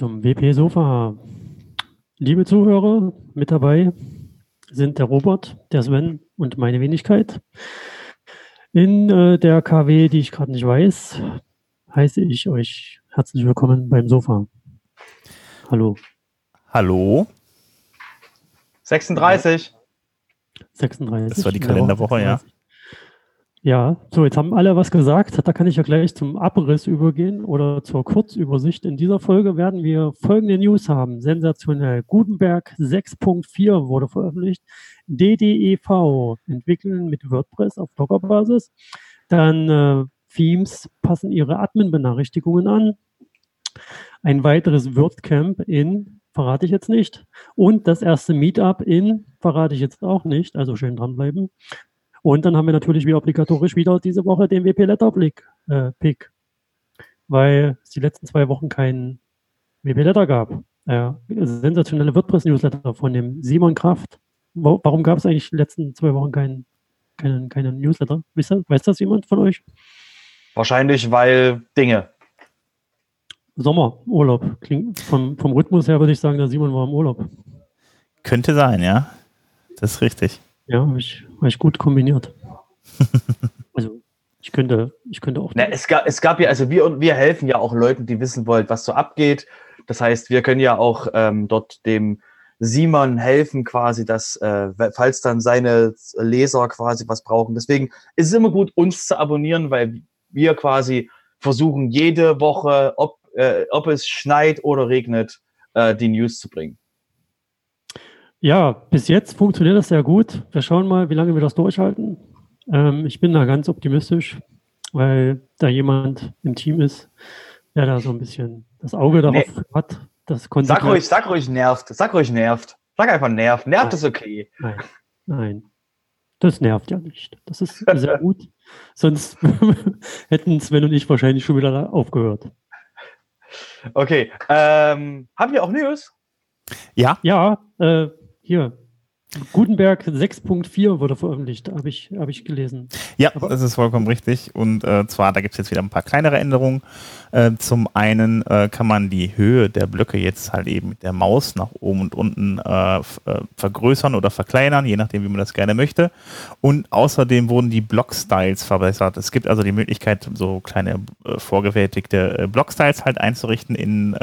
zum WP Sofa. Liebe Zuhörer, mit dabei sind der Robert, der Sven und meine Wenigkeit. In äh, der KW, die ich gerade nicht weiß, heiße ich euch herzlich willkommen beim Sofa. Hallo. Hallo. 36. 36. Das war die Kalenderwoche, ja. Ja, so, jetzt haben alle was gesagt. Da kann ich ja gleich zum Abriss übergehen oder zur Kurzübersicht. In dieser Folge werden wir folgende News haben. Sensationell. Gutenberg 6.4 wurde veröffentlicht. DDEV entwickeln mit WordPress auf Docker-Basis. Dann äh, Themes passen ihre Admin-Benachrichtigungen an. Ein weiteres WordCamp in, verrate ich jetzt nicht. Und das erste Meetup in, verrate ich jetzt auch nicht. Also schön dranbleiben. Und dann haben wir natürlich wie obligatorisch wieder diese Woche den WP Letterblick äh, Pick, weil es die letzten zwei Wochen keinen WP Letter gab. Äh, sensationelle WordPress Newsletter von dem Simon Kraft. Wo, warum gab es eigentlich die letzten zwei Wochen keinen keinen, keinen Newsletter? Weiß das, weiß das jemand von euch? Wahrscheinlich, weil Dinge. Sommerurlaub. Klingt vom, vom Rhythmus her würde ich sagen, der Simon war im Urlaub. Könnte sein, ja. Das ist richtig. Ja, habe ich, hab ich gut kombiniert. also ich könnte, ich könnte auch. Na, es, gab, es gab ja, also wir, wir helfen ja auch Leuten, die wissen wollen, was so abgeht. Das heißt, wir können ja auch ähm, dort dem Simon helfen, quasi, dass, äh, falls dann seine Leser quasi was brauchen. Deswegen ist es immer gut, uns zu abonnieren, weil wir quasi versuchen, jede Woche, ob, äh, ob es schneit oder regnet, äh, die News zu bringen. Ja, bis jetzt funktioniert das sehr gut. Wir schauen mal, wie lange wir das durchhalten. Ähm, ich bin da ganz optimistisch, weil da jemand im Team ist, der da so ein bisschen das Auge darauf nee. hat. Das sag ruhig, sag ruhig nervt. Sag ruhig nervt. Sag einfach nervt. Nervt nein. ist okay. Nein, nein. Das nervt ja nicht. Das ist sehr gut. Sonst hätten Sven und ich wahrscheinlich schon wieder aufgehört. Okay. Ähm, haben wir auch News? Ja. Ja, äh, hier, Gutenberg 6.4 wurde veröffentlicht, habe ich, hab ich gelesen. Ja, Aber das ist vollkommen richtig. Und äh, zwar, da gibt es jetzt wieder ein paar kleinere Änderungen. Äh, zum einen äh, kann man die Höhe der Blöcke jetzt halt eben mit der Maus nach oben und unten äh, äh, vergrößern oder verkleinern, je nachdem, wie man das gerne möchte. Und außerdem wurden die Block-Styles verbessert. Es gibt also die Möglichkeit, so kleine äh, vorgefertigte Block-Styles halt einzurichten in,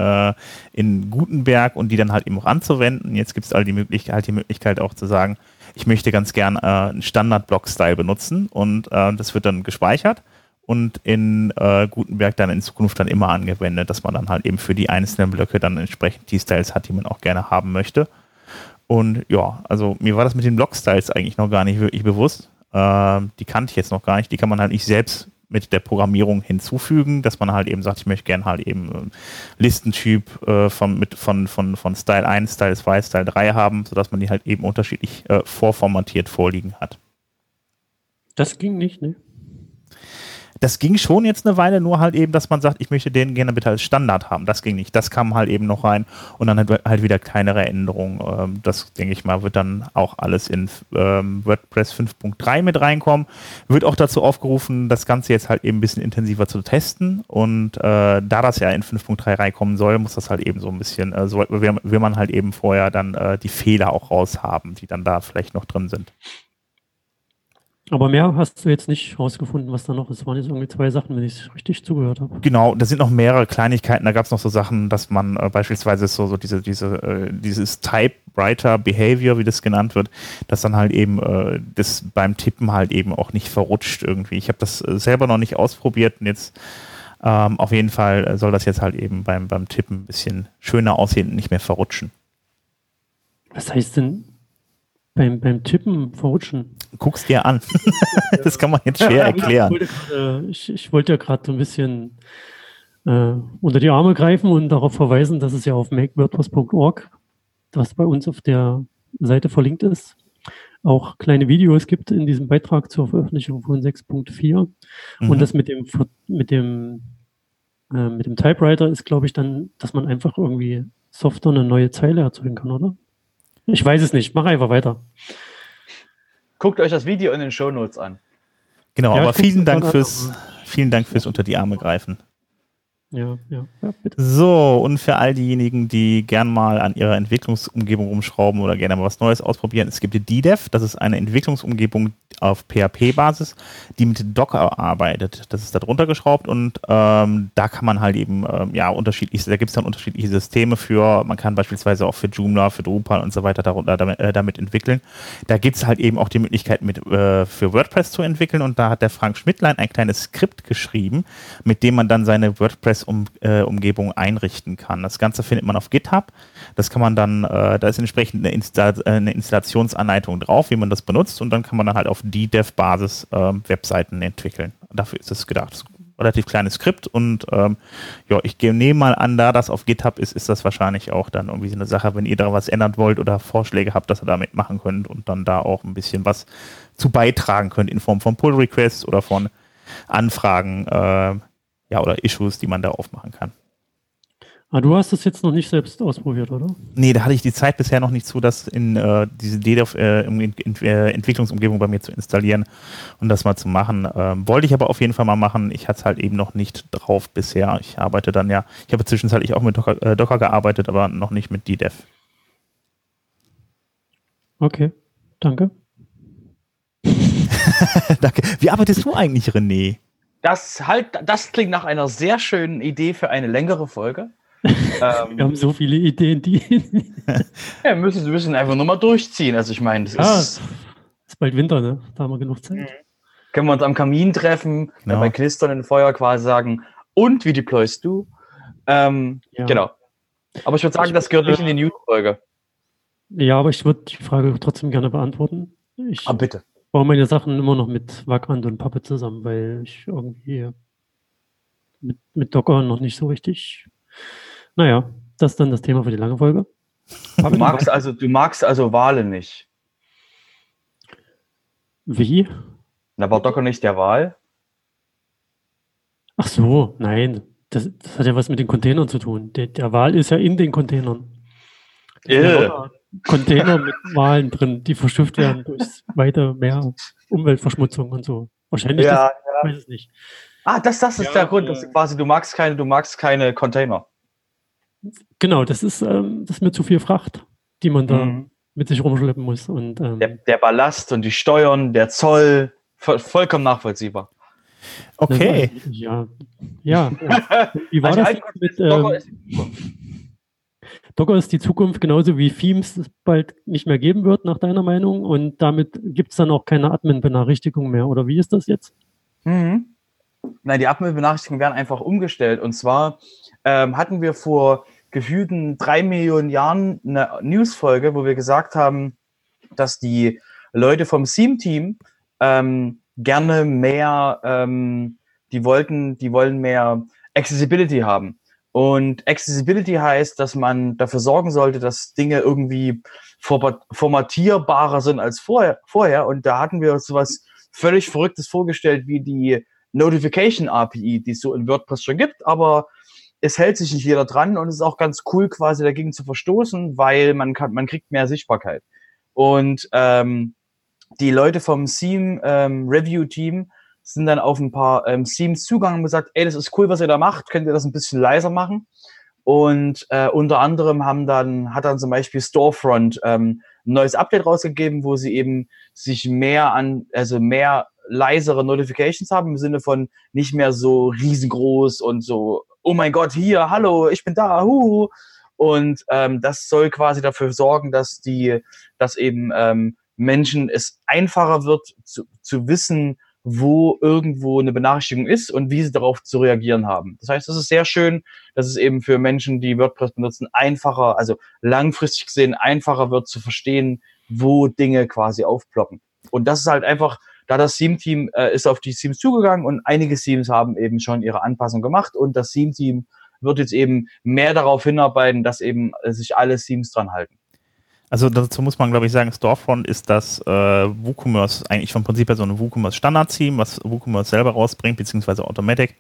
in Gutenberg und die dann halt eben auch anzuwenden. Jetzt gibt es also die Möglichkeit, halt die Möglichkeit auch zu sagen, ich möchte ganz gern äh, einen Standard-Block-Style benutzen und äh, das wird dann gespeichert und in äh, Gutenberg dann in Zukunft dann immer angewendet, dass man dann halt eben für die einzelnen Blöcke dann entsprechend die Styles hat, die man auch gerne haben möchte. Und ja, also mir war das mit den Block-Styles eigentlich noch gar nicht wirklich bewusst. Äh, die kannte ich jetzt noch gar nicht. Die kann man halt nicht selbst mit der Programmierung hinzufügen, dass man halt eben sagt, ich möchte gerne halt eben äh, Listentyp äh, von, mit, von, von, von Style 1, Style 2, Style 3 haben, sodass man die halt eben unterschiedlich äh, vorformatiert vorliegen hat. Das ging nicht, ne? Das ging schon jetzt eine Weile, nur halt eben, dass man sagt, ich möchte den gerne bitte als Standard haben. Das ging nicht. Das kam halt eben noch rein und dann halt, wieder kleinere Änderungen. Ähm, das, denke ich mal, wird dann auch alles in ähm, WordPress 5.3 mit reinkommen. Wird auch dazu aufgerufen, das Ganze jetzt halt eben ein bisschen intensiver zu testen. Und äh, da das ja in 5.3 reinkommen soll, muss das halt eben so ein bisschen, äh, so, will, will man halt eben vorher dann äh, die Fehler auch raushaben, die dann da vielleicht noch drin sind. Aber mehr hast du jetzt nicht rausgefunden, was da noch ist. Das waren jetzt irgendwie zwei Sachen, wenn ich es richtig zugehört habe. Genau, da sind noch mehrere Kleinigkeiten. Da gab es noch so Sachen, dass man äh, beispielsweise so, so diese, diese, äh, dieses Typewriter Behavior, wie das genannt wird, dass dann halt eben äh, das beim Tippen halt eben auch nicht verrutscht irgendwie. Ich habe das äh, selber noch nicht ausprobiert und jetzt ähm, auf jeden Fall soll das jetzt halt eben beim, beim Tippen ein bisschen schöner aussehen und nicht mehr verrutschen. Was heißt denn beim, beim Tippen verrutschen? Guck's dir an. das kann man jetzt schwer erklären. Ich, ich wollte ja gerade so ein bisschen äh, unter die Arme greifen und darauf verweisen, dass es ja auf makewordpress.org, was bei uns auf der Seite verlinkt ist, auch kleine Videos gibt in diesem Beitrag zur Veröffentlichung von 6.4. Mhm. Und das mit dem, mit dem, äh, mit dem Typewriter ist, glaube ich, dann, dass man einfach irgendwie softer eine neue Zeile erzeugen kann, oder? Ich weiß es nicht. Mach einfach weiter. Guckt euch das Video in den Show Notes an. Genau, ja, aber vielen Dank fürs, vielen Dank fürs unter die Arme greifen. Ja, ja, ja, bitte. So, und für all diejenigen, die gern mal an ihrer Entwicklungsumgebung rumschrauben oder gerne mal was Neues ausprobieren, es gibt die DDEV, das ist eine Entwicklungsumgebung auf PHP-Basis, die mit Docker arbeitet. Das ist da drunter geschraubt und ähm, da kann man halt eben, ähm, ja, unterschiedlich, da gibt es dann unterschiedliche Systeme für, man kann beispielsweise auch für Joomla, für Drupal und so weiter darunter, damit, äh, damit entwickeln. Da gibt es halt eben auch die Möglichkeit, mit, äh, für WordPress zu entwickeln und da hat der Frank Schmidtlein ein kleines Skript geschrieben, mit dem man dann seine WordPress WordPress-Umgebung einrichten kann. Das Ganze findet man auf GitHub. Das kann man dann, äh, da ist entsprechend eine, Insta äh, eine, Installationsanleitung drauf, wie man das benutzt und dann kann man dann halt auf die Dev-Basis äh, Webseiten entwickeln. Dafür ist es gedacht. Das ist ein relativ kleines Skript und ähm, ja, ich nehme mal an, da das auf GitHub ist, ist das wahrscheinlich auch dann irgendwie so eine Sache, wenn ihr da was ändern wollt oder Vorschläge habt, dass ihr damit machen könnt und dann da auch ein bisschen was zu beitragen könnt in Form von Pull Requests oder von Anfragen, äh, ja, oder Issues, die man da aufmachen kann. Ah, du hast das jetzt noch nicht selbst ausprobiert, oder? Nee, da hatte ich die Zeit bisher noch nicht zu, das in äh, diese DDoS äh, äh, Entwicklungsumgebung bei mir zu installieren und das mal zu machen. Ähm, wollte ich aber auf jeden Fall mal machen. Ich hatte es halt eben noch nicht drauf bisher. Ich arbeite dann ja, ich habe zwischenzeitlich auch mit Docker, äh, Docker gearbeitet, aber noch nicht mit DDEV. Okay, danke. danke. Wie arbeitest du eigentlich, René? Das halt, das klingt nach einer sehr schönen Idee für eine längere Folge. ähm, wir haben so viele Ideen, die. ja, müssen, wir müssen einfach nur mal durchziehen. Also ich meine, es ja, ist, ist bald Winter, ne? Da haben wir genug Zeit. Mhm. Können wir uns am Kamin treffen, ja. bei Knistern im Feuer quasi sagen, und wie deployst du? Ähm, ja. Genau. Aber ich würde sagen, ich das gehört nicht in die News-Folge. Ja, aber ich würde die Frage trotzdem gerne beantworten. Ich, ah, bitte baue meine Sachen immer noch mit Vagrant und Pappe zusammen, weil ich irgendwie mit, mit Docker noch nicht so richtig. Naja, das ist dann das Thema für die lange Folge. Du magst also, du magst also Wale nicht. Wie? Da war Docker nicht der Wahl? Ach so, nein. Das, das, hat ja was mit den Containern zu tun. Der, der Wahl ist ja in den Containern. Yeah. Container mit Wahlen drin, die verschifft werden durch weiter mehr Umweltverschmutzung und so. Wahrscheinlich, ja, das, ja. ich weiß es nicht. Ah, das, das ist ja, der Grund, dass du quasi, du magst keine, du magst keine Container. Genau, das ist, ähm, das ist mir zu viel Fracht, die man da mhm. mit sich rumschleppen muss. Und, ähm, der, der, Ballast und die Steuern, der Zoll, voll, vollkommen nachvollziehbar. Okay. Ja, ja. Wie war also das mit, ähm, Docker ist die Zukunft genauso wie Themes es bald nicht mehr geben wird, nach deiner Meinung. Und damit gibt es dann auch keine Admin-Benachrichtigung mehr. Oder wie ist das jetzt? Mhm. Nein, die Admin-Benachrichtigungen werden einfach umgestellt. Und zwar ähm, hatten wir vor gefühlten drei Millionen Jahren eine Newsfolge, wo wir gesagt haben, dass die Leute vom Theme-Team ähm, gerne mehr, ähm, die wollten, die wollen mehr Accessibility haben. Und Accessibility heißt, dass man dafür sorgen sollte, dass Dinge irgendwie formatierbarer sind als vorher. vorher. Und da hatten wir uns sowas völlig Verrücktes vorgestellt, wie die Notification API, die es so in WordPress schon gibt, aber es hält sich nicht jeder dran und es ist auch ganz cool, quasi dagegen zu verstoßen, weil man kann, man kriegt mehr Sichtbarkeit. Und ähm, die Leute vom Theme ähm, Review Team sind dann auf ein paar ähm, Themes zugegangen und gesagt, ey, das ist cool, was ihr da macht, könnt ihr das ein bisschen leiser machen? Und äh, unter anderem haben dann, hat dann zum Beispiel Storefront ähm, ein neues Update rausgegeben, wo sie eben sich mehr an, also mehr leisere Notifications haben, im Sinne von nicht mehr so riesengroß und so, oh mein Gott, hier, hallo, ich bin da, huhu. Und ähm, das soll quasi dafür sorgen, dass die, dass eben ähm, Menschen es einfacher wird zu, zu wissen, wo irgendwo eine Benachrichtigung ist und wie sie darauf zu reagieren haben. Das heißt, es ist sehr schön, dass es eben für Menschen, die WordPress benutzen, einfacher, also langfristig gesehen einfacher wird zu verstehen, wo Dinge quasi aufploppen. Und das ist halt einfach, da das Theme-Team äh, ist auf die Themes zugegangen und einige Themes haben eben schon ihre Anpassung gemacht und das Theme-Team wird jetzt eben mehr darauf hinarbeiten, dass eben äh, sich alle Themes dran halten. Also dazu muss man, glaube ich, sagen, Storefront ist das äh, WooCommerce, eigentlich vom Prinzip her so ein WooCommerce Standard-Theme, was WooCommerce selber rausbringt, beziehungsweise Automatic.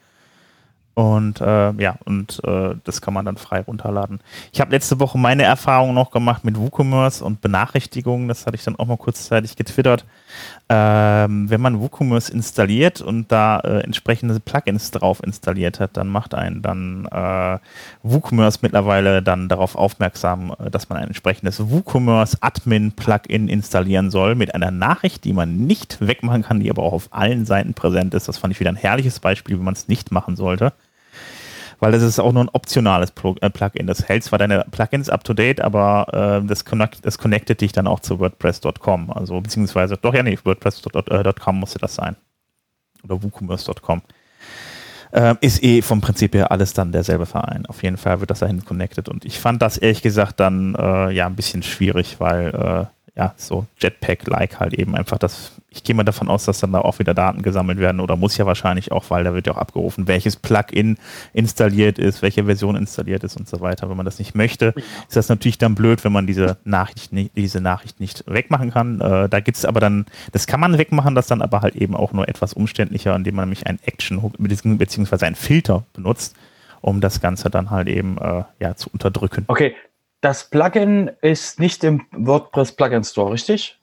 Und äh, ja, und äh, das kann man dann frei runterladen. Ich habe letzte Woche meine Erfahrung noch gemacht mit WooCommerce und Benachrichtigungen. Das hatte ich dann auch mal kurzzeitig getwittert. Ähm, wenn man WooCommerce installiert und da äh, entsprechende Plugins drauf installiert hat, dann macht einen dann äh, WooCommerce mittlerweile dann darauf aufmerksam, äh, dass man ein entsprechendes WooCommerce Admin Plugin installieren soll mit einer Nachricht, die man nicht wegmachen kann, die aber auch auf allen Seiten präsent ist. Das fand ich wieder ein herrliches Beispiel, wie man es nicht machen sollte weil das ist auch nur ein optionales äh, Plugin. Das hält zwar deine Plugins up to date, aber äh, das, connect, das connectet dich dann auch zu WordPress.com. Also beziehungsweise, doch ja, nee, WordPress.com musste das sein. Oder WooCommerce.com. Äh, ist eh vom Prinzip her alles dann derselbe Verein. Auf jeden Fall wird das dahin connected. Und ich fand das ehrlich gesagt dann äh, ja ein bisschen schwierig, weil äh, ja, so Jetpack-like halt eben einfach das, ich gehe mal davon aus, dass dann da auch wieder Daten gesammelt werden oder muss ja wahrscheinlich auch, weil da wird ja auch abgerufen, welches Plugin installiert ist, welche Version installiert ist und so weiter. Wenn man das nicht möchte, ist das natürlich dann blöd, wenn man diese Nachricht, nicht, diese Nachricht nicht wegmachen kann. Äh, da gibt es aber dann, das kann man wegmachen, das dann aber halt eben auch nur etwas umständlicher, indem man nämlich ein Action beziehungsweise ein Filter benutzt, um das Ganze dann halt eben äh, ja, zu unterdrücken. Okay, das Plugin ist nicht im WordPress Plugin Store, richtig?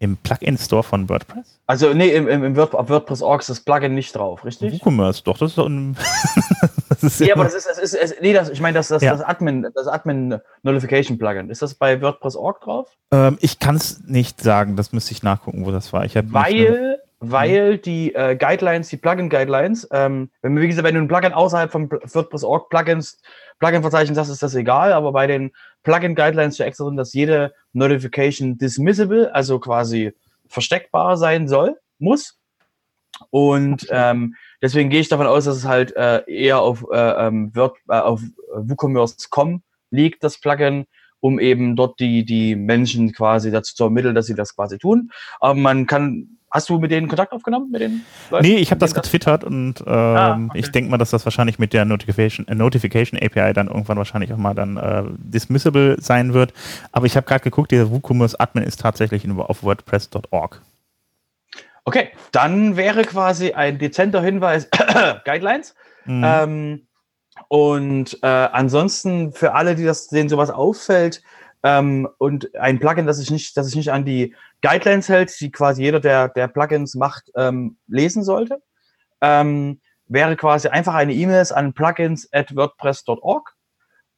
Im Plugin Store von WordPress? Also, nee, im, im, im Word, auf WordPress.org ist das Plugin nicht drauf, richtig? WooCommerce, doch, das ist doch ein. das ist ja, aber das ist, das ist, das, nee, das, ich meine, das, das, ja. das Admin, das Admin Notification Plugin. Ist das bei WordPress.org drauf? Ähm, ich kann es nicht sagen, das müsste ich nachgucken, wo das war. Ich weil, weil die äh, Guidelines, die Plugin-Guidelines, ähm, wenn, wie gesagt, wenn du ein Plugin außerhalb von WordPress.org Plugins, Plugin-Verzeichnis hast, ist das egal, aber bei den Plugin-Guidelines steht extra drin, dass jede Notification dismissible, also quasi versteckbar sein soll, muss. Und ähm, deswegen gehe ich davon aus, dass es halt äh, eher auf, äh, ähm, Word, äh, auf WooCommerce.com liegt, das Plugin, um eben dort die, die Menschen quasi dazu zu ermitteln, dass sie das quasi tun. Aber man kann Hast du mit denen Kontakt aufgenommen? Mit den Leuten, nee, ich habe das getwittert und ähm, ah, okay. ich denke mal, dass das wahrscheinlich mit der Notification, äh, Notification API dann irgendwann wahrscheinlich auch mal dann äh, dismissible sein wird. Aber ich habe gerade geguckt, der WooCommerce Admin ist tatsächlich auf WordPress.org. Okay, dann wäre quasi ein dezenter Hinweis Guidelines. Mhm. Ähm, und äh, ansonsten für alle, die das, denen sowas auffällt, ähm, und ein Plugin, das sich nicht, das sich nicht an die Guidelines hält, die quasi jeder, der, der Plugins macht, ähm, lesen sollte, ähm, wäre quasi einfach eine E-Mail an plugins at wordpress.org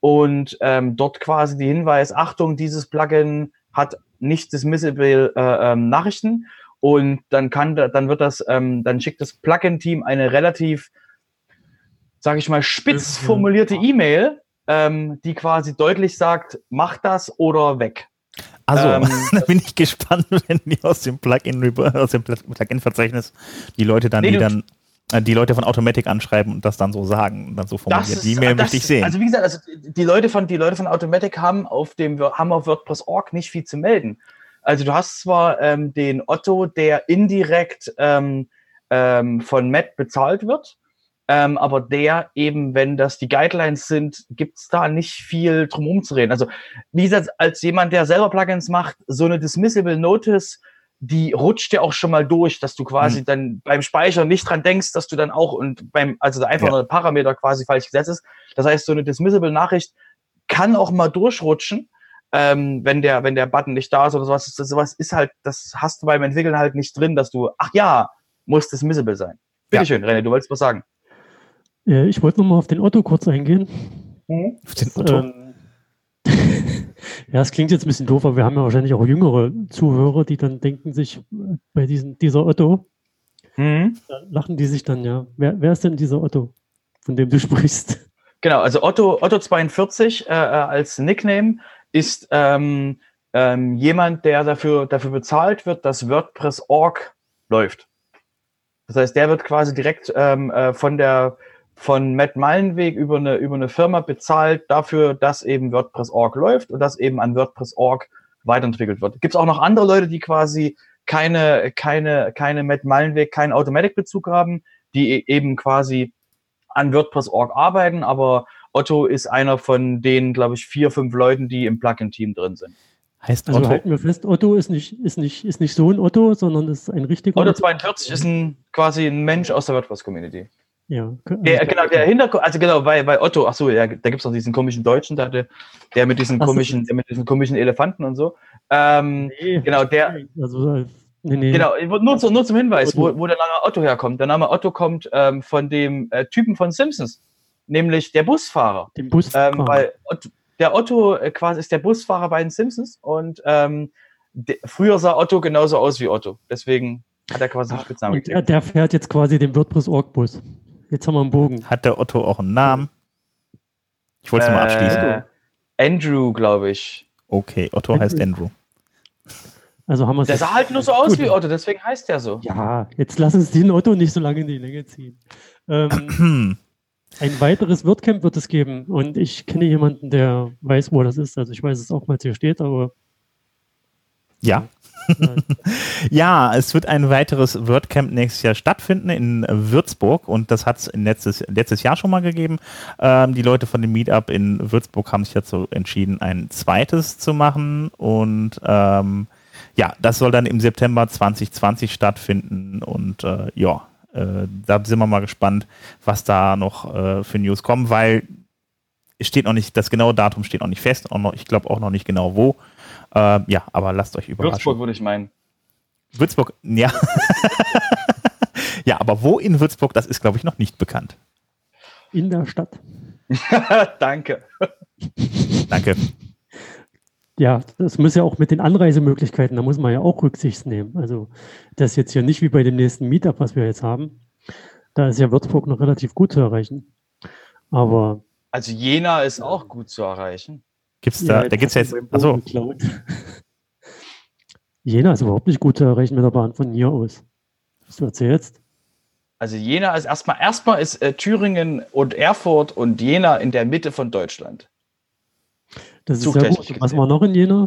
und ähm, dort quasi die Hinweis, Achtung, dieses Plugin hat nicht dismissible äh, ähm, Nachrichten. Und dann kann dann wird das ähm, dann schickt das Plugin-Team eine relativ sage ich mal spitz formulierte E-Mail ähm, die quasi deutlich sagt, mach das oder weg. Also, ähm, da bin ich gespannt, wenn die aus dem Plugin aus dem Plugin-Verzeichnis die Leute dann, nee, die dann äh, die Leute von Automatic anschreiben und das dann so sagen und dann so formuliert. Die E-Mail möchte ich sehen. Also wie gesagt, also die Leute von die Leute von Automatic haben auf dem haben auf WordPress.org nicht viel zu melden. Also du hast zwar ähm, den Otto, der indirekt ähm, ähm, von Matt bezahlt wird, ähm, aber der eben, wenn das die Guidelines sind, gibt's da nicht viel drum umzureden. Also, wie gesagt, als jemand, der selber Plugins macht, so eine Dismissible Notice, die rutscht ja auch schon mal durch, dass du quasi mhm. dann beim Speichern nicht dran denkst, dass du dann auch und beim, also einfach ja. ein Parameter quasi falsch gesetzt ist. Das heißt, so eine Dismissible Nachricht kann auch mal durchrutschen, ähm, wenn der, wenn der Button nicht da ist oder sowas. Sowas ist halt, das hast du beim Entwickeln halt nicht drin, dass du, ach ja, muss Dismissible sein. Bitteschön, ja. René, du wolltest was sagen. Äh, ich wollte nochmal auf den Otto kurz eingehen. Mhm. Auf den Otto? Ähm, ja, es klingt jetzt ein bisschen doof, aber wir haben ja wahrscheinlich auch jüngere Zuhörer, die dann denken sich äh, bei diesen, dieser Otto, mhm. da lachen die sich dann ja. Wer, wer ist denn dieser Otto, von dem du sprichst? Genau, also Otto, Otto42 äh, äh, als Nickname ist ähm, ähm, jemand, der dafür, dafür bezahlt wird, dass WordPress.org läuft. Das heißt, der wird quasi direkt ähm, äh, von der von Matt Meilenweg über eine, über eine Firma bezahlt dafür, dass eben WordPress.org läuft und dass eben an WordPress.org weiterentwickelt wird. Gibt es auch noch andere Leute, die quasi keine, keine, keine Matt Meilenweg, keinen Automatic-Bezug haben, die e-, eben quasi an WordPress.org arbeiten, aber Otto ist einer von den, glaube ich, vier, fünf Leuten, die im Plugin-Team drin sind. Heißt also Otto? halten wir fest, Otto ist nicht, ist nicht, ist nicht so ein Otto, sondern ist ein richtiger Otto. Otto 42 ist ein, quasi ein Mensch aus der WordPress-Community. Ja, der, genau, der Hintergrund, also genau, bei, bei Otto, ach so, ja, da gibt es noch diesen komischen Deutschen, der, der mit diesen komischen, der mit diesen komischen Elefanten und so. Ähm, nee, genau, der. Also, nee, nee. Genau, nur, zu, nur zum Hinweis, wo, wo der Name Otto herkommt. Der Name Otto kommt ähm, von dem äh, Typen von Simpsons, nämlich der Busfahrer. Dem Busfahrer. Ähm, weil der Otto äh, quasi ist der Busfahrer bei den Simpsons und ähm, de, früher sah Otto genauso aus wie Otto. Deswegen hat er quasi einen Spitznamen. Der, der fährt jetzt quasi den WordPress-Org-Bus. Jetzt haben wir einen Bogen. Hat der Otto auch einen Namen? Ich wollte es äh, mal abschließen. Andrew, glaube ich. Okay, Otto Andrew. heißt Andrew. Also haben wir Der sah halt nur so aus Gut. wie Otto, deswegen heißt der so. Ja, jetzt lass uns den Otto nicht so lange in die Länge ziehen. Ähm, ein weiteres WordCamp wird es geben und ich kenne jemanden, der weiß, wo das ist. Also ich weiß es auch, weil es hier steht, aber. Ja, ja, es wird ein weiteres WordCamp nächstes Jahr stattfinden in Würzburg und das hat es letztes, letztes Jahr schon mal gegeben. Ähm, die Leute von dem Meetup in Würzburg haben sich dazu entschieden, ein zweites zu machen und ähm, ja, das soll dann im September 2020 stattfinden und äh, ja, äh, da sind wir mal gespannt, was da noch äh, für News kommen, weil es steht noch nicht, das genaue Datum steht noch nicht fest, und noch, ich glaube auch noch nicht genau wo. Äh, ja, aber lasst euch überraschen. Würzburg würde ich meinen. Würzburg, ja. ja, aber wo in Würzburg, das ist, glaube ich, noch nicht bekannt. In der Stadt. Danke. Danke. Ja, das muss ja auch mit den Anreisemöglichkeiten, da muss man ja auch Rücksicht nehmen. Also das ist jetzt hier nicht wie bei dem nächsten Meetup, was wir jetzt haben. Da ist ja Würzburg noch relativ gut zu erreichen. Aber. Also Jena ist auch gut zu erreichen. Gibt's da, ja, da gibt es jetzt. Also. Jena ist überhaupt nicht gut zu erreichen mit der Bahn von hier aus. Was du erzählst? Also Jena ist erstmal, erstmal ist äh, Thüringen und Erfurt und Jena in der Mitte von Deutschland. Das ist sehr gut. Was war noch in Jena?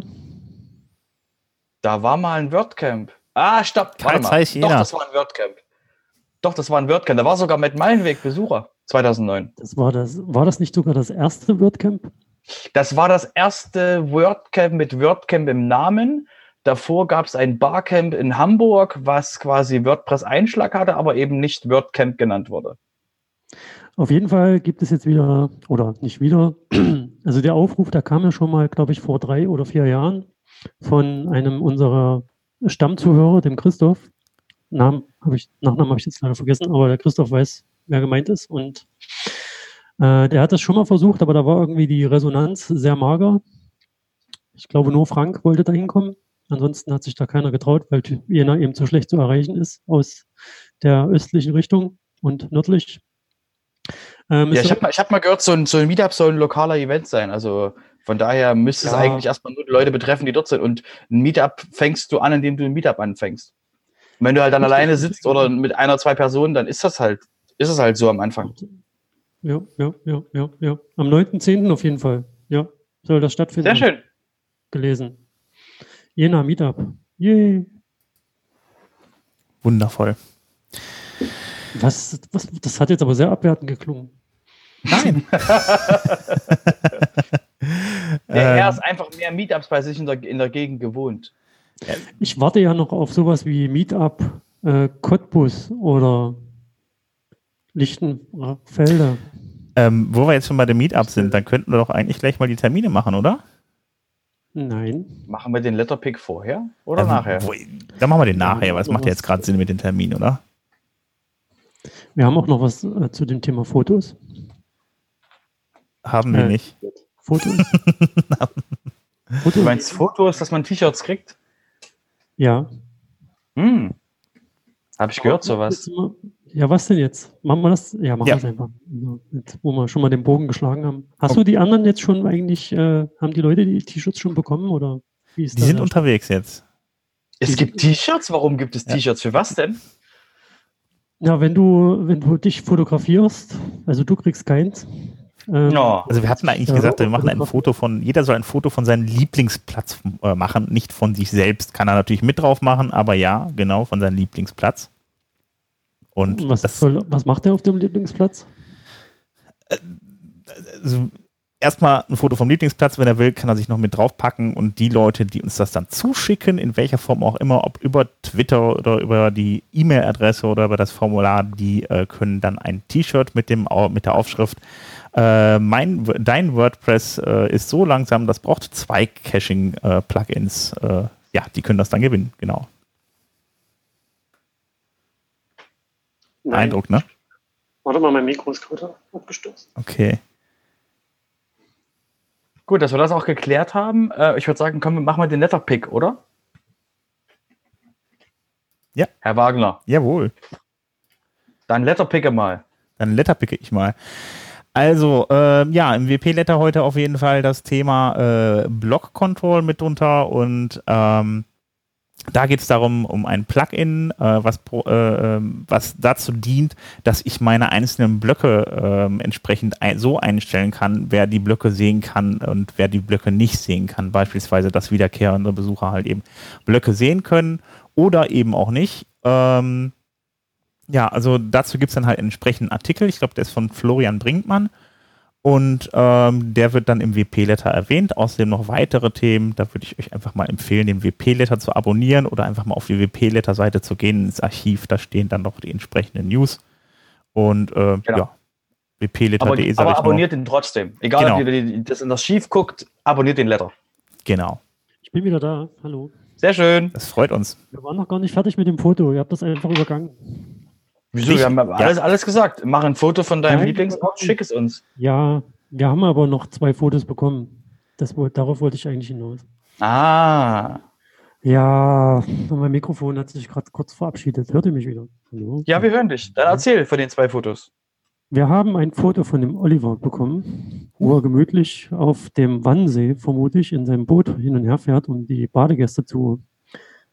Da war mal ein WordCamp. Ah, stopp, warte mal. Doch, das war ein WordCamp. Doch, das war ein WordCamp. Da war sogar mit Meilenweg Besucher 2009. Das war das. War das nicht sogar das erste WordCamp? Das war das erste WordCamp mit WordCamp im Namen. Davor gab es ein Barcamp in Hamburg, was quasi WordPress-Einschlag hatte, aber eben nicht WordCamp genannt wurde. Auf jeden Fall gibt es jetzt wieder, oder nicht wieder, also der Aufruf, da kam ja schon mal, glaube ich, vor drei oder vier Jahren von einem unserer Stammzuhörer, dem Christoph. Namen habe ich, Nachnamen habe ich jetzt leider vergessen, aber der Christoph weiß, wer gemeint ist. Und äh, der hat das schon mal versucht, aber da war irgendwie die Resonanz sehr mager. Ich glaube, nur Frank wollte da hinkommen. Ansonsten hat sich da keiner getraut, weil Jena eben zu schlecht zu erreichen ist aus der östlichen Richtung und nördlich. Ähm, ja, ich habe mal, hab mal gehört, so ein, so ein Meetup soll ein lokaler Event sein. Also von daher müsste ja. es eigentlich erstmal nur die Leute betreffen, die dort sind. Und ein Meetup fängst du an, indem du ein Meetup anfängst. Und wenn du halt dann alleine sitzt oder mit einer, zwei Personen, dann ist das halt, ist es halt so am Anfang ja, ja, ja, ja, ja. Am 9.10. auf jeden Fall. Ja, soll das stattfinden. Sehr schön. Gelesen. Jena Meetup. Yay. Wundervoll. Was, was, das hat jetzt aber sehr abwertend geklungen. Nein. er ist einfach mehr Meetups bei sich in der, in der Gegend gewohnt. Ich warte ja noch auf sowas wie Meetup äh, Cottbus oder Lichtenfelder. Ähm, wo wir jetzt schon bei dem Meetup sind, dann könnten wir doch eigentlich gleich mal die Termine machen, oder? Nein. Machen wir den Letterpick vorher oder ähm, nachher? Wo, dann machen wir den nachher, weil es macht ja jetzt gerade Sinn mit den Terminen, oder? Wir haben auch noch was äh, zu dem Thema Fotos. Haben wir äh, nicht. Fotos? Fotos? Du meinst Fotos, dass man T-Shirts kriegt? Ja. Hm. Habe ich gehört, sowas. Ja, was denn jetzt? Machen wir das? Ja, machen ja. wir es einfach. Jetzt, wo wir schon mal den Bogen geschlagen haben. Hast okay. du die anderen jetzt schon eigentlich, äh, haben die Leute die T-Shirts schon bekommen oder wie ist Die sind unterwegs jetzt. Es gibt T-Shirts? Warum gibt es T-Shirts? Für was denn? Ja, wenn du, wenn du dich fotografierst, also du kriegst keins. Ähm, no. Also wir hatten eigentlich ja, gesagt, wir machen ein Foto von, jeder soll ein Foto von seinem Lieblingsplatz äh, machen, nicht von sich selbst. Kann er natürlich mit drauf machen, aber ja, genau, von seinem Lieblingsplatz. Und was, soll, was macht er auf dem Lieblingsplatz? Also, erstmal ein Foto vom Lieblingsplatz, wenn er will, kann er sich noch mit draufpacken und die Leute, die uns das dann zuschicken, in welcher Form auch immer, ob über Twitter oder über die E-Mail-Adresse oder über das Formular, die äh, können dann ein T-Shirt mit, mit der Aufschrift äh, mein, dein WordPress äh, ist so langsam, das braucht zwei Caching-Plugins. Äh, ja, die können das dann gewinnen, genau. Nein. Eindruck, ne? Warte mal, mein Mikro ist gerade abgestürzt. Okay. Gut, dass wir das auch geklärt haben. Äh, ich würde sagen, komm, machen wir den Letterpick, oder? Ja. Herr Wagner. Jawohl. Dann Letterpicke mal. Dann Letterpicke ich mal. Also, äh, ja, im WP-Letter heute auf jeden Fall das Thema äh, Block Control mitunter und ähm, da geht es darum, um ein Plugin, äh, was, äh, ähm, was dazu dient, dass ich meine einzelnen Blöcke äh, entsprechend ein, so einstellen kann, wer die Blöcke sehen kann und wer die Blöcke nicht sehen kann. Beispielsweise, dass wiederkehrende Besucher halt eben Blöcke sehen können oder eben auch nicht. Ähm, ja, also dazu gibt es dann halt einen entsprechenden Artikel. Ich glaube, der ist von Florian Brinkmann. Und ähm, der wird dann im WP-Letter erwähnt. Außerdem noch weitere Themen. Da würde ich euch einfach mal empfehlen, den WP-Letter zu abonnieren oder einfach mal auf die WP-Letter-Seite zu gehen, ins Archiv. Da stehen dann noch die entsprechenden News. Und äh, genau. ja, wpletter.de Aber, aber abonniert ihn trotzdem. Egal, genau. ob ihr das in das Archiv guckt, abonniert den Letter. Genau. Ich bin wieder da. Hallo. Sehr schön. Das freut uns. Wir waren noch gar nicht fertig mit dem Foto. Ihr habt das einfach übergangen. Wieso? Wir haben alles, alles gesagt. Mach ein Foto von deinem Lieblingsort, schick es uns. Ja, wir haben aber noch zwei Fotos bekommen. Das, darauf wollte ich eigentlich hinaus. Ah. Ja, mein Mikrofon hat sich gerade kurz verabschiedet. Hört ihr mich wieder? Hallo? Ja, wir hören dich. Dann erzähl von den zwei Fotos. Wir haben ein Foto von dem Oliver bekommen, wo er gemütlich auf dem Wannsee, vermutlich, in seinem Boot hin und her fährt, um die Badegäste zu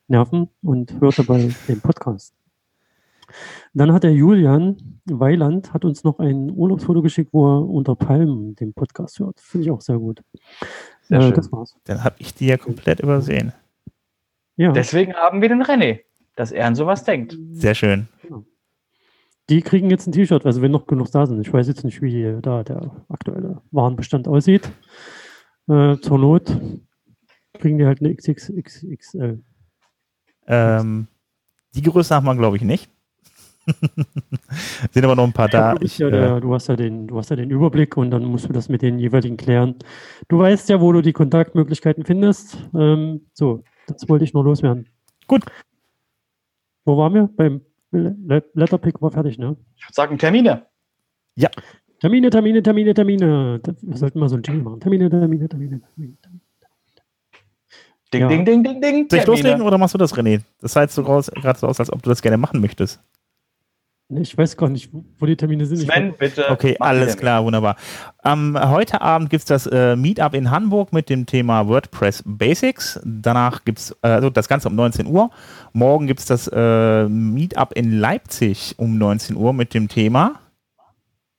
nerven und hört dabei den Podcast. Dann hat der Julian Weiland hat uns noch ein Urlaubsfoto geschickt, wo er unter Palmen den Podcast hört. Finde ich auch sehr gut. Sehr äh, das war's. Dann habe ich die ja komplett übersehen. Ja. Deswegen haben wir den René, dass er an sowas denkt. Sehr schön. Genau. Die kriegen jetzt ein T-Shirt, also wenn noch genug da sind. Ich weiß jetzt nicht, wie da der aktuelle Warenbestand aussieht. Äh, zur Not kriegen die halt eine XXXL. Ähm, die Größe haben wir, glaube ich, nicht. Sind aber noch ein paar da. Ich, ja, der, du, hast ja den, du hast ja den Überblick und dann musst du das mit den jeweiligen klären. Du weißt ja, wo du die Kontaktmöglichkeiten findest. Ähm, so, das wollte ich nur loswerden. Gut. Wo waren wir? Beim Letterpick war fertig, ne? Ich würde sagen Termine. Ja. Termine, Termine, Termine, Termine. Wir sollten mal so ein Jingle machen. Termine, Termine, Termine, Termine. Ding, ja. ding, ding, ding, ding. Soll ich loslegen oder machst du das, René? Das sah jetzt so gerade so aus, als ob du das gerne machen möchtest. Ich weiß gar nicht, wo die Termine sind. Sven, bitte. Okay, alles klar, wunderbar. Ähm, heute Abend gibt es das äh, Meetup in Hamburg mit dem Thema WordPress Basics. Danach gibt es, äh, also das Ganze um 19 Uhr. Morgen gibt es das äh, Meetup in Leipzig um 19 Uhr mit dem Thema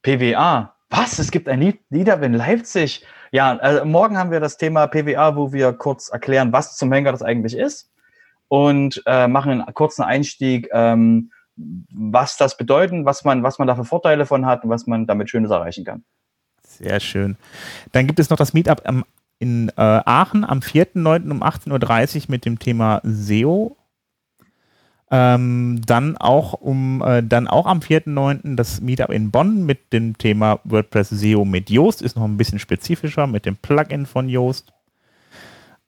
PWA. Was? Es gibt ein Meetup in Leipzig? Ja, also morgen haben wir das Thema PWA, wo wir kurz erklären, was zum Henker das eigentlich ist und äh, machen einen kurzen Einstieg. Ähm, was das bedeuten, was man, was man da für Vorteile von hat und was man damit Schönes erreichen kann. Sehr schön. Dann gibt es noch das Meetup am, in äh, Aachen am 4.9. um 18.30 Uhr mit dem Thema SEO. Ähm, dann auch um äh, dann auch am 4.9. das Meetup in Bonn mit dem Thema WordPress SEO mit Yoast, ist noch ein bisschen spezifischer mit dem Plugin von Yoast.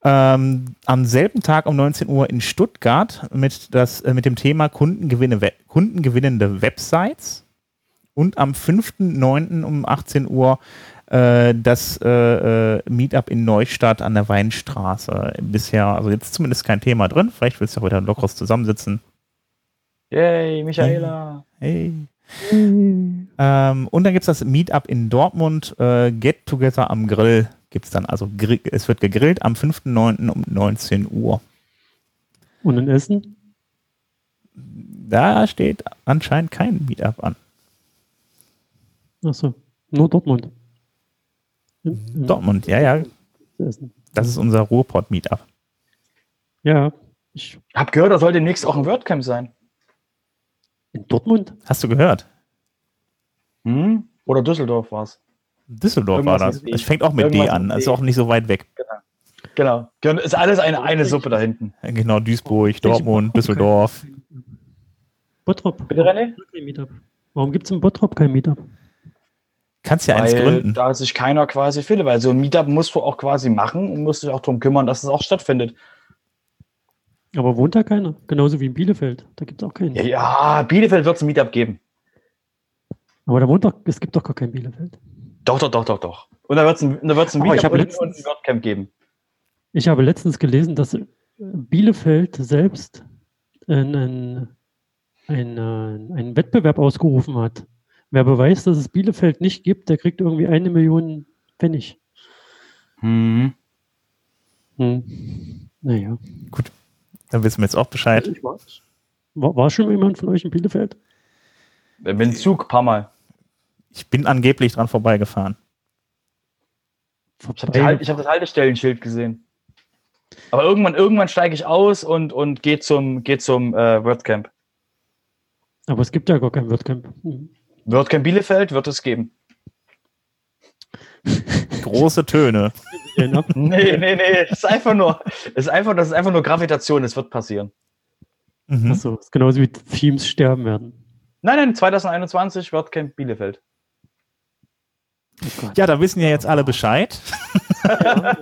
Ähm, am selben Tag um 19 Uhr in Stuttgart mit, das, äh, mit dem Thema Kundengewinne, We kundengewinnende Websites. Und am 5.9. um 18 Uhr äh, das äh, äh, Meetup in Neustadt an der Weinstraße. Bisher, also jetzt zumindest kein Thema drin. Vielleicht willst du heute ein lockeres zusammensitzen. Yay, Michaela. Hey. hey. Ähm, und dann gibt es das Meetup in Dortmund, äh, Get Together am Grill gibt es dann. Also es wird gegrillt am 5.9. um 19 Uhr. Und in Essen? Da steht anscheinend kein Meetup an. Achso, nur Dortmund. Dortmund, ja, ja. Das ist unser Ruhrpott-Meetup. Ja. Ich habe gehört, da soll demnächst auch ein WordCamp sein. In Dortmund? Hast du gehört? Hm? Oder Düsseldorf war es. Düsseldorf war Irgendwas das. mit D. Es fängt auch mit D Irgendwas an, mit ist D. auch nicht so weit weg. Genau. Genau. Ist alles eine, eine Suppe da hinten. Genau, Duisburg, Dortmund, Düsseldorf. Bottrop. Bitte, René? Warum gibt es in Bottrop kein Meetup? Kannst ja eins gründen. da sich keiner quasi findet. Weil so ein Meetup musst du auch quasi machen und musst dich auch darum kümmern, dass es auch stattfindet. Aber wohnt da keiner? Genauso wie in Bielefeld. Da gibt es auch keinen. Ja, ja Bielefeld wird es ein Meetup geben. Aber da wohnt doch, es gibt doch gar kein Bielefeld. Doch, doch, doch, doch, doch. Und da wird es ein, da wird's ein Oh, ich Meetup und, letztens- und ein WordCamp geben. Ich habe letztens gelesen, dass äh, Bielefeld selbst einen, einen, äh, einen Wettbewerb ausgerufen hat. Wer beweist, dass es Bielefeld nicht gibt, der kriegt irgendwie eine Million Pfennig. Mhm. Hm. Naja. Dann wissen wir jetzt auch Bescheid. War, war schon mal jemand von euch in Bielefeld? Mit dem Zug, ein paar Mal. Ich bin angeblich dran vorbeigefahren. Ich habe hab das Haltestellenschild gesehen. Aber irgendwann, irgendwann steige ich aus und, und gehe zum, geh zum äh, WordCamp. Aber es gibt ja gar kein WordCamp. WordCamp Bielefeld wird es geben. Große Töne. Genau. Nee, nee, nee. Es ist einfach nur, es ist einfach, das ist einfach nur Gravitation. Es wird passieren. Mhm. Achso, ist genauso wie Themes sterben werden. Nein, nein, 2021 WordCamp Bielefeld. Oh. Ja, da wissen ja jetzt alle Bescheid. Ja.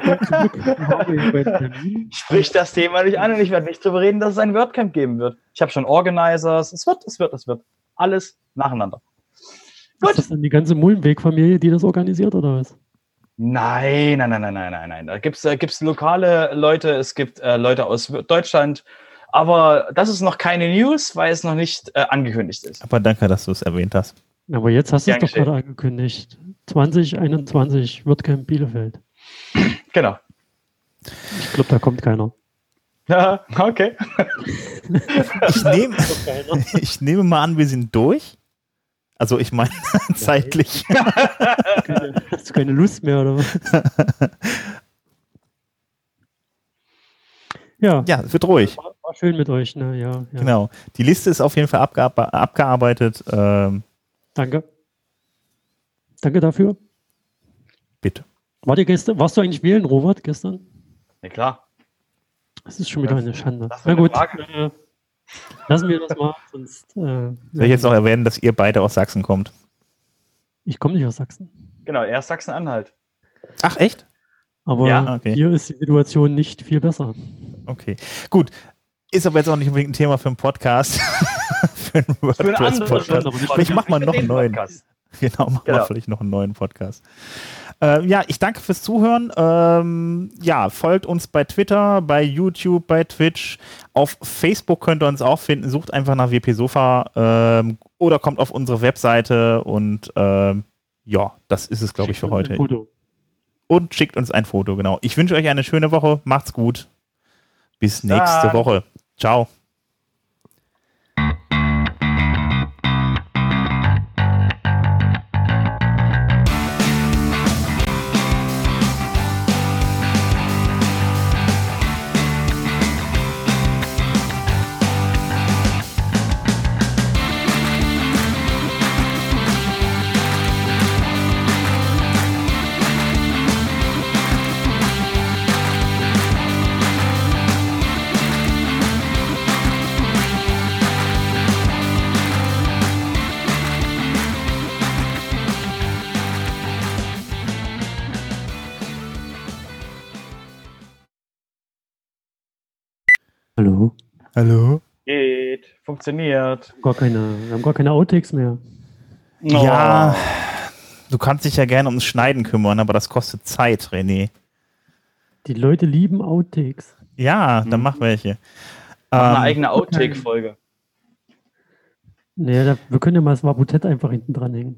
Sprich das Thema nicht an und ich werde nicht darüber reden, dass es ein WordCamp geben wird. Ich habe schon Organizers. Es wird, es wird, es wird. Alles nacheinander. Ist das dann die ganze Mullenweg-Familie, die das organisiert, oder was? Nein, nein, nein, nein, nein, nein, nein. Da gibt es äh, gibt's lokale Leute, es gibt äh, Leute aus Deutschland. Aber das ist noch keine News, weil es noch nicht äh, angekündigt ist. Aber danke, dass du es erwähnt hast. Aber jetzt hast du es doch gerade angekündigt. 2021 WordCamp Bielefeld. Genau. Ich glaube, da kommt keiner. Ja, okay. Ich nehme, ich nehme mal an, wir sind durch. Also ich meine zeitlich. Keine, hast du keine Lust mehr, oder was? Ja, Ja, es wird ruhig. war, war schön mit euch, ne? Ja, ja. Genau. Die Liste ist auf jeden Fall abgearbe- abgearbeitet. Ähm, Danke. Danke dafür. bitte. War dir gestern, warst du eigentlich wählen, Robert, gestern? Ja, klar. Das ist schon wieder eine Schande. das ist Na gut, äh, lassen wir das mal, sonst. Äh, Soll ich jetzt noch erwähnen, dass ihr beide aus Sachsen kommt? ich komme nicht aus Sachsen. Genau, erst Sachsen-Anhalt. Ach, echt? Aber Ja, okay. hier ist die Situation nicht viel besser. Okay. Gut. Ist aber jetzt auch nicht unbedingt ein Thema für einen Podcast. für einen WordPress-Podcast. Vielleicht machen wir noch einen neuen. Podcast. Genau, machen wir Genau. vielleicht noch einen neuen Podcast. Äh, ja, ich danke fürs Zuhören. Ähm, ja, folgt uns bei Twitter, bei YouTube, bei Twitch. Auf Facebook könnt ihr uns auch finden. Sucht einfach nach WP Sofa ähm, oder kommt auf unsere Webseite und ähm, ja, das ist es, glaube ich, für heute. Und schickt uns ein Foto, genau. Ich wünsche euch eine schöne Woche. Macht's gut. Bis nächste dann. Woche. Ciao. Hallo? Hallo. Geht. Funktioniert. Gar keine, wir haben gar keine Outtakes mehr. Ja, du kannst dich ja gerne ums Schneiden kümmern, aber das kostet Zeit, René. Die Leute lieben Outtakes. Ja, dann Mhm. mach welche. Mach eine Ähm, eigene Outtake-Folge. Nee, da, wir können ja mal das Wabutett einfach hinten dranhängen.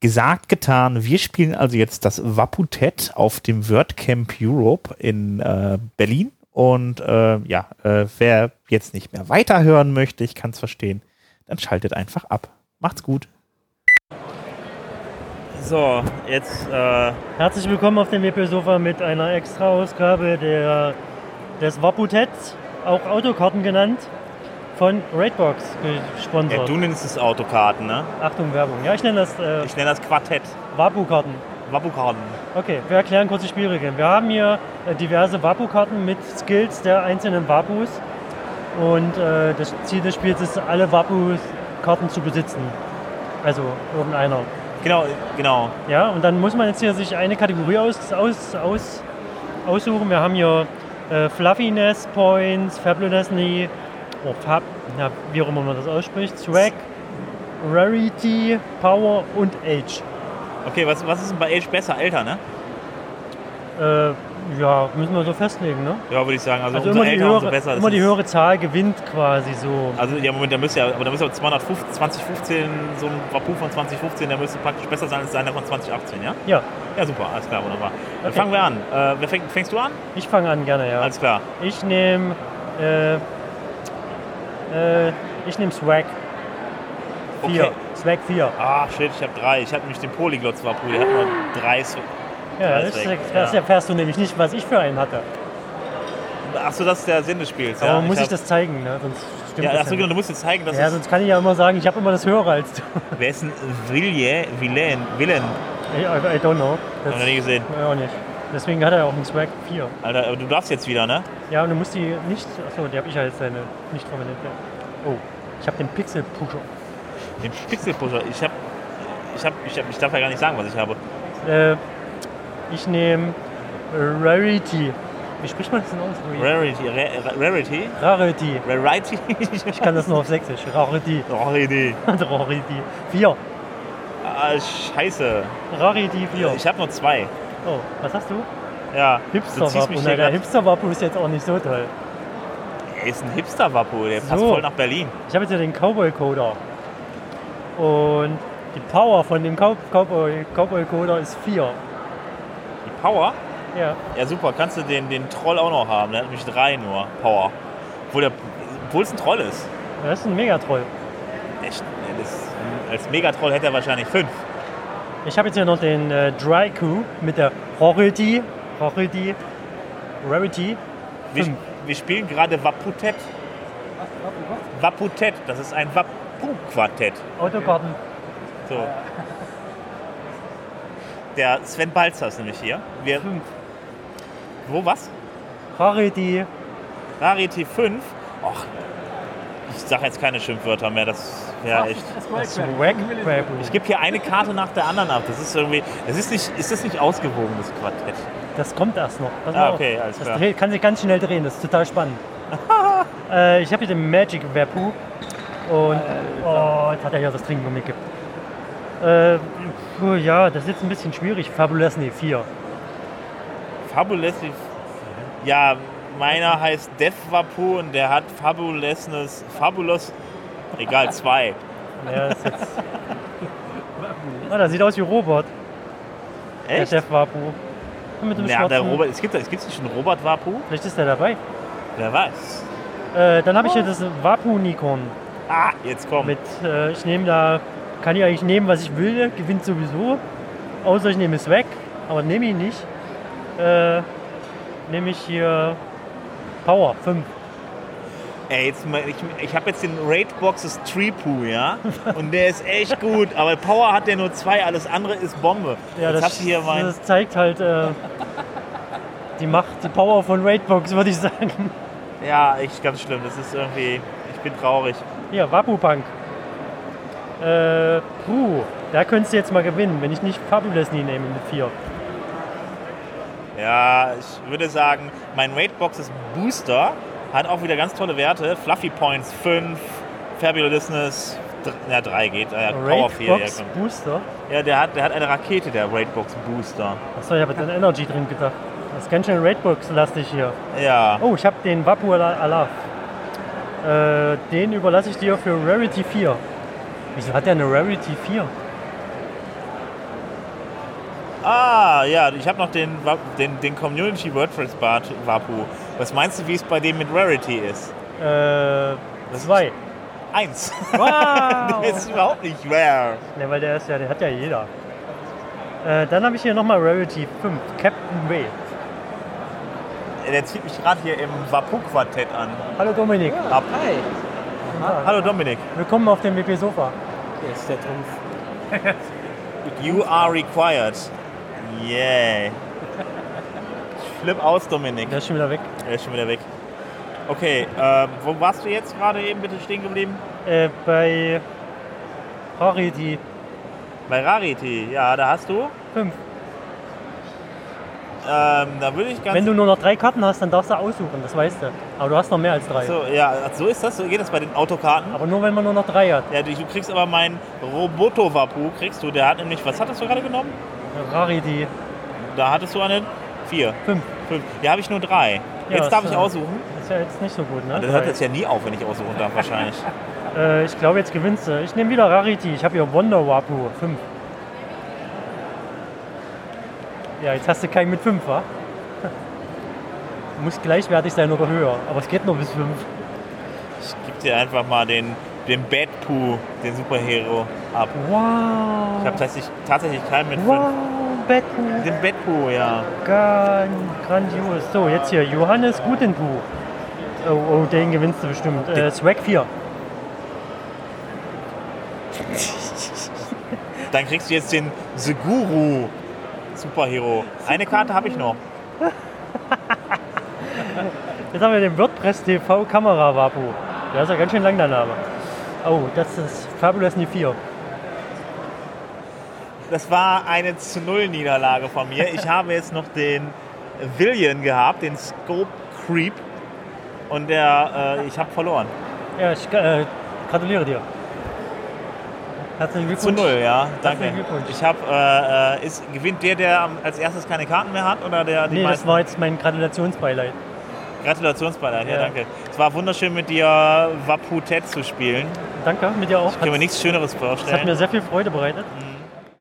gesagt, getan. Wir spielen also jetzt das Waputett auf dem WordCamp Europe in äh, Berlin. Und äh, ja, äh, wer jetzt nicht mehr weiterhören möchte, ich kann es verstehen, dann schaltet einfach ab. Macht's gut. So, jetzt äh, herzlich willkommen auf dem WP-Sofa mit einer Extra-Ausgabe der, des Waputets, auch Autokarten genannt, von Raidbox gesponsert. nennst es Autokarten, ne? Achtung, Werbung. Ja, ich nenne das äh, nenne das Quartett. Wapu-Karten. Wapu-Karten. Okay, wir erklären kurz die Spielregeln. Wir haben hier äh, diverse Wapu-Karten mit Skills der einzelnen Wapus. Und äh, das Ziel des Spiels ist, alle Wapu-Karten zu besitzen. Also irgendeiner. Genau, genau. Ja, und dann muss man jetzt hier sich eine Kategorie aus, aus, aus, aussuchen. Wir haben hier äh, Fluffiness Points, Fabulous oh, Fab, na, wie auch immer man das ausspricht, Swag, Rarity, Power und Age. Okay, was, was ist denn bei Age besser? Älter, ne? Äh, ja, müssen wir so festlegen, ne? Ja, würde ich sagen. Also, Also umso immer, die älter, höhere, umso besser. Immer die höhere Zahl gewinnt quasi so. Also ja, Moment, da müsste ja, aber da müsste 250, 2015, so ein Wapu von 2015, der müsste praktisch besser sein als seiner von 2018, ja? Ja, Ja, super, alles klar, wunderbar. Dann Okay. fangen wir an. Äh, wer fäng, fängst du an? ich fange an gerne, ja. Alles klar. Ich nehme äh, äh, ich nehme Swag 4. Okay. Swag 4. Ah, shit, ich habe drei. Ich hatte nämlich den Polyglot Wapu, der hat nur drei. Sw- Ja, das, das ja. erfährst du nämlich nicht, was ich für einen hatte. Achso, das ist der Sinn des Spiels. Aber ja? muss ich, hab- das zeigen, ne? sonst stimmt Ja, das achso, ja genau, du musst jetzt zeigen, dass Ja, sonst kann ich ja immer sagen, ich habe immer das Höhere als du. Wer ist ein Villiers? Villain? Villain? I, I, I don't know. Das, Hab ich noch nie gesehen. ja, auch nicht. Deswegen hat er auch einen Swag 4. Alter, aber du darfst jetzt wieder, ne? Ja, und du musst die nicht. Achso, die habe ich ja jetzt seine nicht verwendet. Ja. Oh, ich habe den Pixel Pusher. Den Pixelpusher. Ich hab. Ich hab. Ich hab. Ich darf ja gar nicht sagen, was ich habe. Äh, ich nehme Rarity. Wie spricht man das denn aus? Rarity. Ra- Rarity? Rarity. Rarity? Ich kann das nur auf Sächsisch. Rarity. Rarity. Rarity. 4. Ah, scheiße. Rarity 4. Ich habe nur zwei. Oh, was hast du? Ja. Hier der Hipster-Wapu ist jetzt auch nicht so toll. Er ist ein Hipster-Wappo, der passt So. voll nach Berlin. Ich habe jetzt ja den Cowboy-Coder. Und die Power von dem Cow- Cowboy- Cowboy-Coder ist 4. Die Power? Ja. Ja, super. Kannst du den, den Troll auch noch haben? Der hat nämlich drei nur Power. Obwohl, der, obwohl es ein Troll ist. Das ist ein Megatroll. Echt? Das, als Megatroll hätte er wahrscheinlich fünf. Ich habe jetzt hier noch den äh, Dryku mit der Rarity. Rarity. Rarity. Wir, wir spielen gerade Waputet. Waputet, das ist ein Wapu-Quartett. Autokarten. So. Der Sven Balzer ist nämlich hier. Wir, Fünf. wo, was? Rarity. Rarity 5. Och, ich sage jetzt keine Schimpfwörter mehr, das wäre echt. Ich gebe hier eine Karte nach der anderen ab. Das ist irgendwie. Das ist nicht, ist das nicht ausgewogen, das Quartett? Das kommt erst noch. Pass Ah, auf. okay, alles das klar. dreht, kann sich ganz schnell drehen, das ist total spannend. äh, ich habe hier den Magic Wapu. Und. Oh, jetzt hat er ja das Trinken mitgegeben. Äh, puh, ja, das ist jetzt ein bisschen schwierig. Fabulesny 4. Fabulously. Ja, meiner heißt Death Vapu und der hat Fabulousness. Fabulous. Egal, zwei. Ja, das ist jetzt. Oh, das sieht aus wie Robot. Der Echt? Chef Wapu. Mit dem Ja, der schwarzen- Robert. Es gibt, es gibt nicht schon Robert Vapu? Vielleicht ist der dabei. Wer weiß. Äh, dann habe ich hier das Wapu-Nikon. Ah, jetzt komm. Mit, äh, ich nehme da, kann ich eigentlich nehmen, was ich will, gewinnt sowieso. Außer ich nehme es weg, aber nehme ihn nicht. Äh, nehme ich hier Power 5. Ey, jetzt mal, ich, ich habe jetzt den Raid Boxes Tripu, ja? Und der ist echt gut, aber Power hat der nur zwei, alles andere ist Bombe. Ja, jetzt das, hier mein. das zeigt halt äh, die Macht, die Power von Raidbox, würde ich sagen. Ja, echt ganz schlimm. Das ist irgendwie. Ich bin traurig. Hier, Wapu-Punk. Äh, puh, da könntest du jetzt mal gewinnen, wenn ich nicht Fabulous nie nehme mit 4. Ja, ich würde sagen, mein Raid Boxes Booster hat auch wieder ganz tolle Werte. Fluffy Points 5, Fabulousness, ja 3 geht, äh, Power 4. Ja, Raidbox komm. Booster. ja der, hat, der hat eine Rakete, der Raid Box Booster. Achso, ich habe jetzt an Energy drin gedacht. Das ist ganz schön Raidbox-lastig hier. Ja. Oh, ich habe den Vapu Ala- Alaf. Äh, den überlasse ich dir für Rarity 4. Wieso hat der eine Rarity 4? Ah, ja, ich habe noch den, den, den Community WordPress Bart Wapu. Was meinst du, wie es bei dem mit Rarity ist? Äh, zwei. Eins. Wow! der ist überhaupt nicht rare. ne, weil der ist ja, der hat ja jeder. Äh, dann habe ich hier nochmal Rarity 5, Captain Way. Der zieht mich gerade hier im Wapu-Quartett an. Hallo Dominik, Ab. Hi, Hallo Dominik. willkommen auf dem WP Sofa. hier ist der Trumpf. You are required. Yeah. Flip aus, Dominik. Der ist schon wieder weg. Er ist schon wieder weg. Okay, äh, wo warst du jetzt gerade eben bitte stehen geblieben? Äh, bei Harity Bei Rarity, ja, da hast du. 5. Ähm, da würde ich ganz. Wenn du nur noch drei Karten hast, dann darfst du aussuchen, das weißt du. Aber du hast noch mehr als drei. so, ja, so ist das, so geht das bei den Autokarten. Aber nur wenn man nur noch drei hat. Ja, du, du kriegst aber meinen Roboto-Wapu, kriegst du, der hat nämlich, was hattest du gerade genommen? Rarity Da hattest du einen? Vier. 5. Fünf. Ja, habe ich nur drei. Ja, Jetzt darf ich aussuchen. Ist ja jetzt nicht so gut, ne? Das hört jetzt ja nie auf, wenn ich aussuchen darf, wahrscheinlich. Äh, ich glaube, jetzt gewinnst du. Ich nehme wieder Rarity. Ich habe hier Wonder Wapu. 5. Ja, jetzt hast du keinen mit 5, wa? Muss gleichwertig sein oder höher. Aber es geht nur bis 5. Ich gebe dir einfach mal den, den Bad Pooh, den Superhero, ab. Wow. Ich habe tatsächlich, tatsächlich keinen mit Wow, fünf. Batman. Den Bad Pooh, ja. Gan grandios. So, jetzt hier Johannes Gutenbu. Oh, oh, den gewinnst du bestimmt. Äh, Swag 4. Dann kriegst du jetzt den Seguru Superhero. Eine Karte habe ich noch. Jetzt haben wir den WordPress TV Kamera Wapu. Der ist ja ganz schön lang der Name. Oh, das ist Fabulous Nie 4. Das war eine zu Null Niederlage von mir. Ich habe jetzt noch den Villian gehabt, den Scope Creep. Und der, äh, ich habe verloren. Ja, ich äh, gratuliere dir. Herzlichen Zu Glückwunsch. null, ja. Danke. Ich habe, äh, äh, ist, gewinnt der, der als erstes keine Karten mehr hat oder der die Nee, das war jetzt mein Gratulationsbeileid. Gratulationsbeileid, ja. Ja. danke. Es war wunderschön mit dir Waputet zu spielen. Danke, mit dir auch. Ich kann mir nichts Schöneres Das hat mir vorstellen. sehr viel Freude bereitet. Mhm.